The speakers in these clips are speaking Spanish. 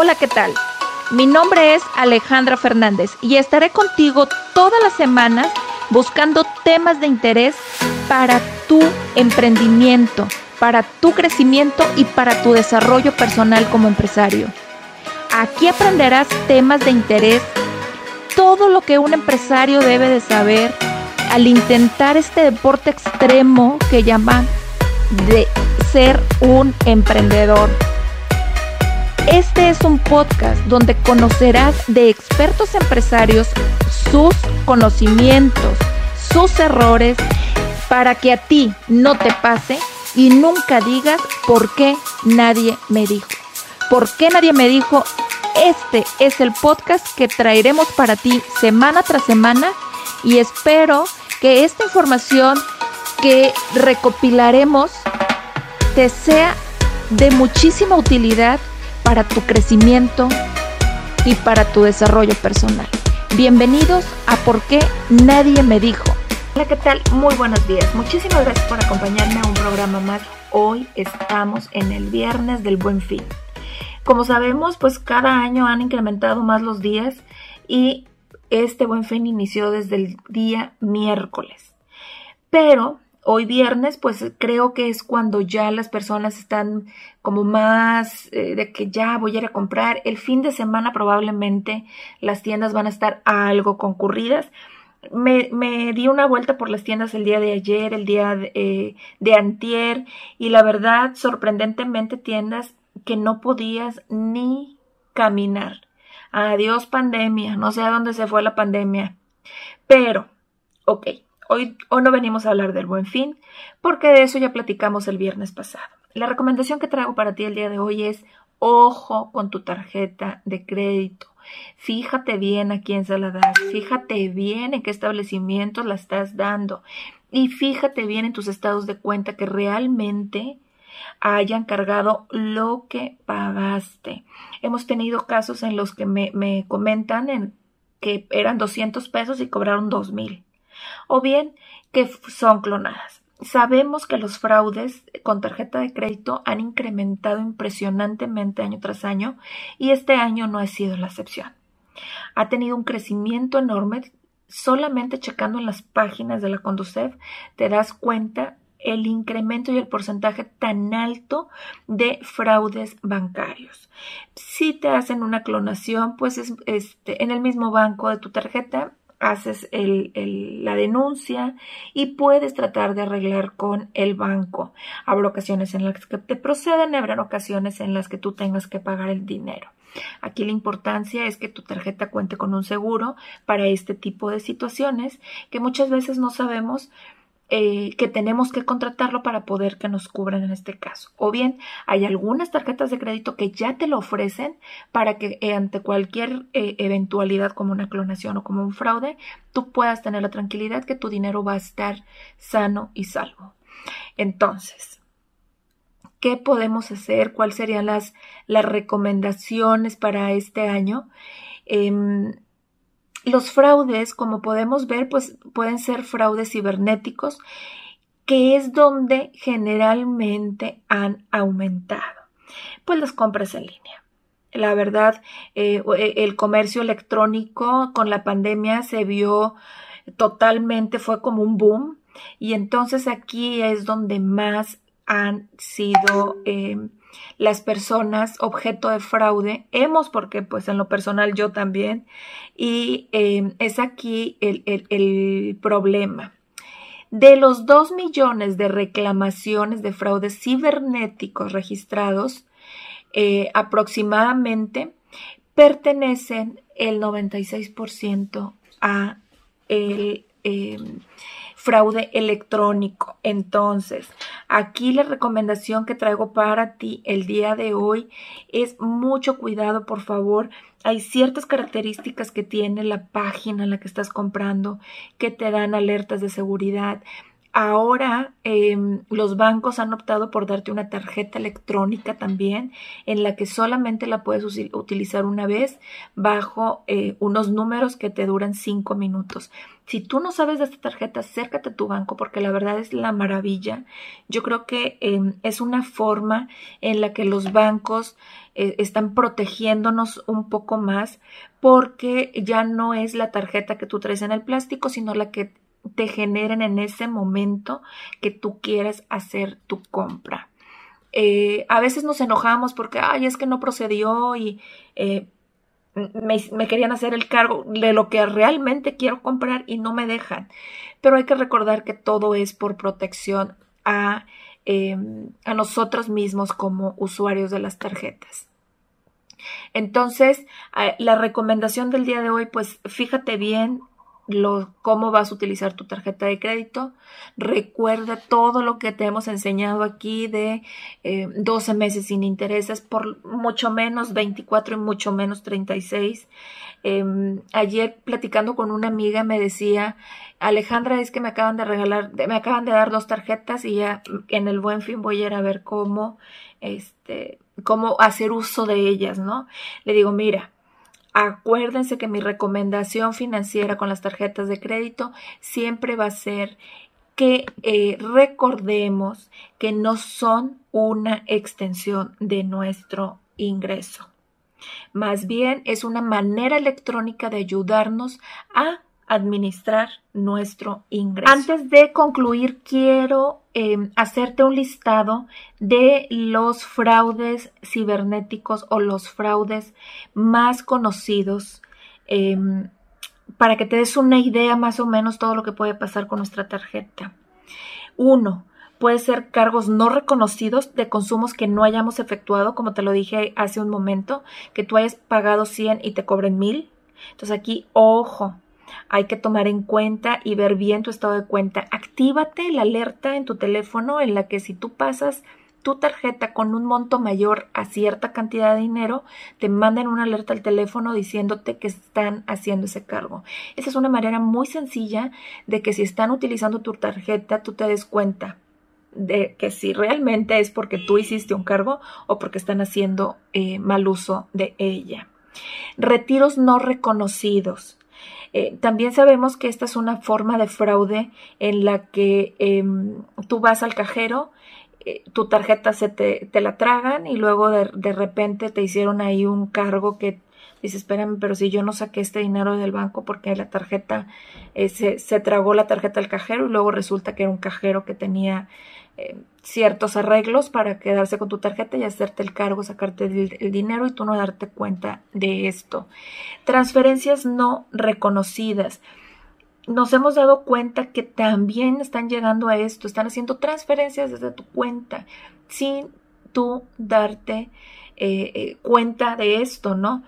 Hola, ¿qué tal? Mi nombre es Alejandra Fernández y estaré contigo todas las semanas buscando temas de interés para tu emprendimiento, para tu crecimiento y para tu desarrollo personal como empresario. Aquí aprenderás temas de interés, todo lo que un empresario debe de saber al intentar este deporte extremo que llaman de ser un emprendedor. Este es un podcast donde conocerás de expertos empresarios sus conocimientos, sus errores, para que a ti no te pase y nunca digas por qué nadie me dijo. ¿Por qué nadie me dijo? Este es el podcast que traeremos para ti semana tras semana y espero que esta información que recopilaremos te sea de muchísima utilidad para tu crecimiento y para tu desarrollo personal. Bienvenidos a Por qué Nadie Me Dijo. Hola, ¿qué tal? Muy buenos días. Muchísimas gracias por acompañarme a un programa más. Hoy estamos en el viernes del buen fin. Como sabemos, pues cada año han incrementado más los días y este buen fin inició desde el día miércoles. Pero hoy viernes, pues creo que es cuando ya las personas están como más eh, de que ya voy a ir a comprar. El fin de semana probablemente las tiendas van a estar algo concurridas. Me, me di una vuelta por las tiendas el día de ayer, el día de, eh, de antier, y la verdad, sorprendentemente tiendas que no podías ni caminar. Adiós pandemia, no sé a dónde se fue la pandemia. Pero, ok, Hoy, no venimos a hablar del buen fin, porque de eso ya platicamos el viernes pasado. La recomendación que traigo para ti el día de hoy es ojo con tu tarjeta de crédito. Fíjate bien a quién se la das, fíjate bien en qué establecimientos la estás dando y fíjate bien en tus estados de cuenta que realmente hayan cargado lo que pagaste. Hemos tenido casos en los que me, me comentan en que eran 200 pesos y cobraron 2000 o bien que son clonadas. Sabemos que los fraudes con tarjeta de crédito han incrementado impresionantemente año tras año y este año no ha sido la excepción. Ha tenido un crecimiento enorme. Solamente checando en las páginas de la Conducef te das cuenta el incremento y el porcentaje tan alto de fraudes bancarios. Si te hacen una clonación, pues es, este, en el mismo banco de tu tarjeta haces la denuncia y puedes tratar de arreglar con el banco. Habrá ocasiones en las que te proceden, habrá ocasiones en las que tú tengas que pagar el dinero. Aquí la importancia es que tu tarjeta cuente con un seguro para este tipo de situaciones que muchas veces no sabemos eh, que tenemos que contratarlo para poder que nos cubran en este caso. O bien hay algunas tarjetas de crédito que ya te lo ofrecen para que eh, ante cualquier eh, eventualidad como una clonación o como un fraude, tú puedas tener la tranquilidad que tu dinero va a estar sano y salvo. Entonces, ¿qué podemos hacer? ¿Cuáles serían las, las recomendaciones para este año? Los fraudes, como podemos ver, pues pueden ser fraudes cibernéticos, que es donde generalmente han aumentado. Pues las compras en línea. La verdad, eh, eh, el comercio electrónico con la pandemia se vio totalmente, fue como un boom. Y entonces aquí es donde más han sido eh, las personas objeto de fraude. Hemos, porque pues en lo personal yo también, y em, es aquí el, problema. De los 2 millones de reclamaciones de fraudes cibernéticos registrados, eh, aproximadamente pertenecen el 96% a el em, fraude electrónico. Entonces, aquí la recomendación que traigo para ti el día de hoy es mucho cuidado, por favor. Hay ciertas características que tiene la página en la que estás comprando que te dan alertas de seguridad ahora em, los bancos han optado por darte una tarjeta electrónica también en la que solamente la puedes utilizar una vez bajo eh, unos números que te duran cinco minutos. Si tú no sabes de esta tarjeta, acércate a tu banco porque la verdad es la maravilla. Yo creo que em, es una forma en la que los bancos eh, están protegiéndonos un poco más porque ya no es la tarjeta que tú traes en el plástico, sino la que te generen en ese momento que tú quieres hacer tu compra. Eh, a veces nos enojamos porque, ay, es que no procedió y eh, me, querían hacer el cargo de lo que realmente quiero comprar y no me dejan. Pero hay que recordar que todo es por protección a, em, a nosotros mismos como usuarios de las tarjetas. Entonces, la recomendación del día de hoy, pues fíjate bien cómo vas a utilizar tu tarjeta de crédito. Recuerda todo lo que te hemos enseñado aquí de 12 eh, meses sin intereses, por mucho menos 24 y mucho menos 36. Em, ayer platicando con una amiga me decía, Alejandra, es que me acaban de regalar, me acaban de dar dos tarjetas y ya en el buen fin voy a ir a ver cómo, este, cómo hacer uso de ellas, ¿no? Le digo, mira, Acuérdense que mi recomendación financiera con las tarjetas de crédito siempre va a ser que eh, recordemos que no son una extensión de nuestro ingreso. Más bien es una manera electrónica de ayudarnos a administrar nuestro ingreso. Antes de concluir, quiero em, hacerte un listado de los fraudes cibernéticos o los fraudes más conocidos em, para que te des una idea más o menos todo lo que puede pasar con nuestra tarjeta. Uno, puede ser cargos no reconocidos de consumos que no hayamos efectuado, como te lo dije hace un momento, que tú hayas pagado 100 y te cobren 1000. Entonces aquí, ojo, hay que tomar en cuenta y ver bien tu estado de cuenta. Actívate la alerta en tu teléfono en la que si tú pasas tu tarjeta con un monto mayor a cierta cantidad de dinero, te mandan una alerta al teléfono diciéndote que están haciendo ese cargo. Esa es una manera muy sencilla de que si están utilizando tu tarjeta, tú te des cuenta de que si realmente es porque tú hiciste un cargo o porque están haciendo eh, mal uso de ella. Retiros no reconocidos. Eh, también sabemos que esta es una forma de fraude en la que em, tú vas al cajero, eh, tu tarjeta se te, te, la tragan y luego de, de, repente te hicieron ahí un cargo que dices, espérame, pero si yo no saqué este dinero del banco porque la tarjeta eh, se, se, tragó la tarjeta del cajero y luego resulta que era un cajero que tenía eh, ciertos arreglos para quedarse con tu tarjeta y hacerte el cargo, sacarte el, dinero y tú no darte cuenta de esto. Transferencias no reconocidas. Nos hemos dado cuenta que también están llegando a esto, están haciendo transferencias desde tu cuenta sin tú darte eh, eh, cuenta de esto, ¿no?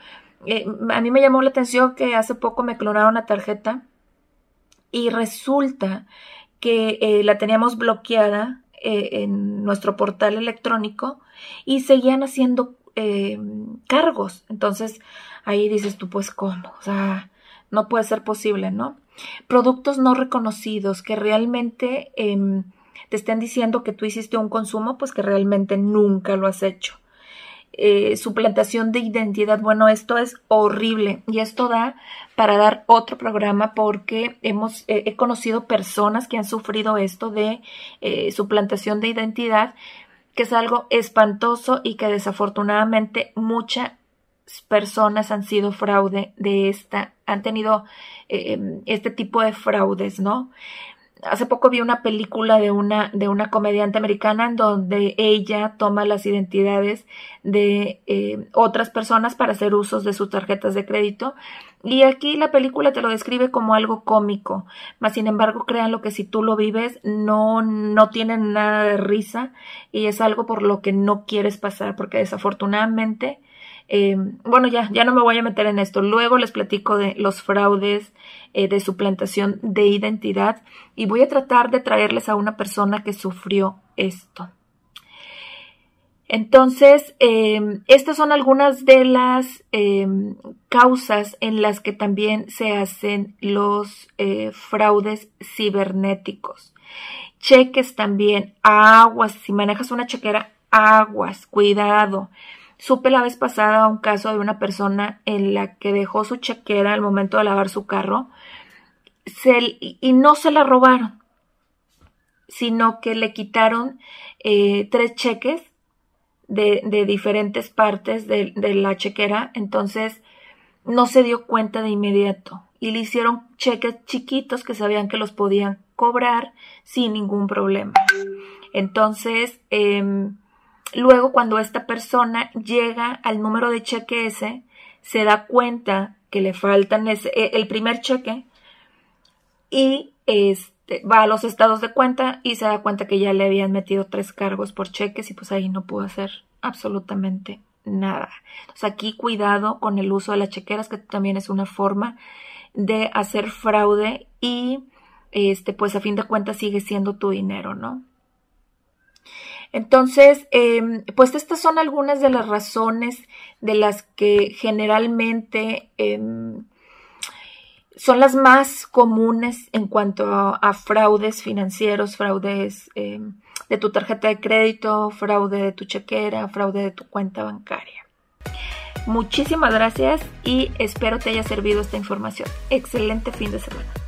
a mí me llamó la atención que hace poco me clonaron la tarjeta y resulta que la teníamos bloqueada eh, en nuestro portal electrónico y seguían haciendo eh, cargos. Entonces ahí dices tú, pues cómo, o sea, no puede ser posible, ¿no? Productos no reconocidos que realmente em, te estén diciendo que tú hiciste un consumo, pues que realmente nunca lo has hecho. Eh, suplantación de identidad. Bueno, esto es horrible y esto da para dar otro programa porque hemos eh, he conocido personas que han sufrido esto de eh, suplantación de identidad, que es algo espantoso y que desafortunadamente muchas personas han sido fraude de esta, han tenido este tipo de fraudes, ¿no? Hace poco vi una película de una, de una comediante americana en donde ella toma las identidades de eh, otras personas para hacer usos de sus tarjetas de crédito. Y aquí la película te lo describe como algo cómico, mas sin embargo créanlo que si tú lo vives no, no tiene nada de risa y es algo por lo que no quieres pasar porque desafortunadamente eh, bueno, ya, ya no me voy a meter en esto. Luego les platico de los fraudes eh, de suplantación de identidad y voy a tratar de traerles a una persona que sufrió esto. Entonces, em, estas son algunas de las em, causas en las que también se hacen los eh, fraudes cibernéticos. Cheques también, aguas, si manejas una chequera, aguas, cuidado. Supe la vez pasada un caso de una persona en la que dejó su chequera al momento de lavar su carro y no se la robaron, sino que le quitaron eh, tres cheques de, diferentes partes de, de, la chequera, entonces no se dio cuenta de inmediato y le hicieron cheques chiquitos que sabían que los podían cobrar sin ningún problema. Entonces, eh, Luego, cuando esta persona llega al número de cheque ese, se da cuenta que le faltan e, el primer cheque y este, va a los estados de cuenta y se da cuenta que ya le habían metido tres cargos por cheques y pues ahí no pudo hacer absolutamente nada. Entonces aquí cuidado con el uso de las chequeras, que también es una forma de hacer fraude y este, pues a fin de cuentas sigue siendo tu dinero, ¿no? Entonces, em, pues estas son algunas de las razones de las que generalmente em, son las más comunes en cuanto a, fraudes financieros, fraudes em, de tu tarjeta de crédito, fraude de tu chequera, fraude de tu cuenta bancaria. Muchísimas gracias y espero te haya servido esta información. Excelente fin de semana.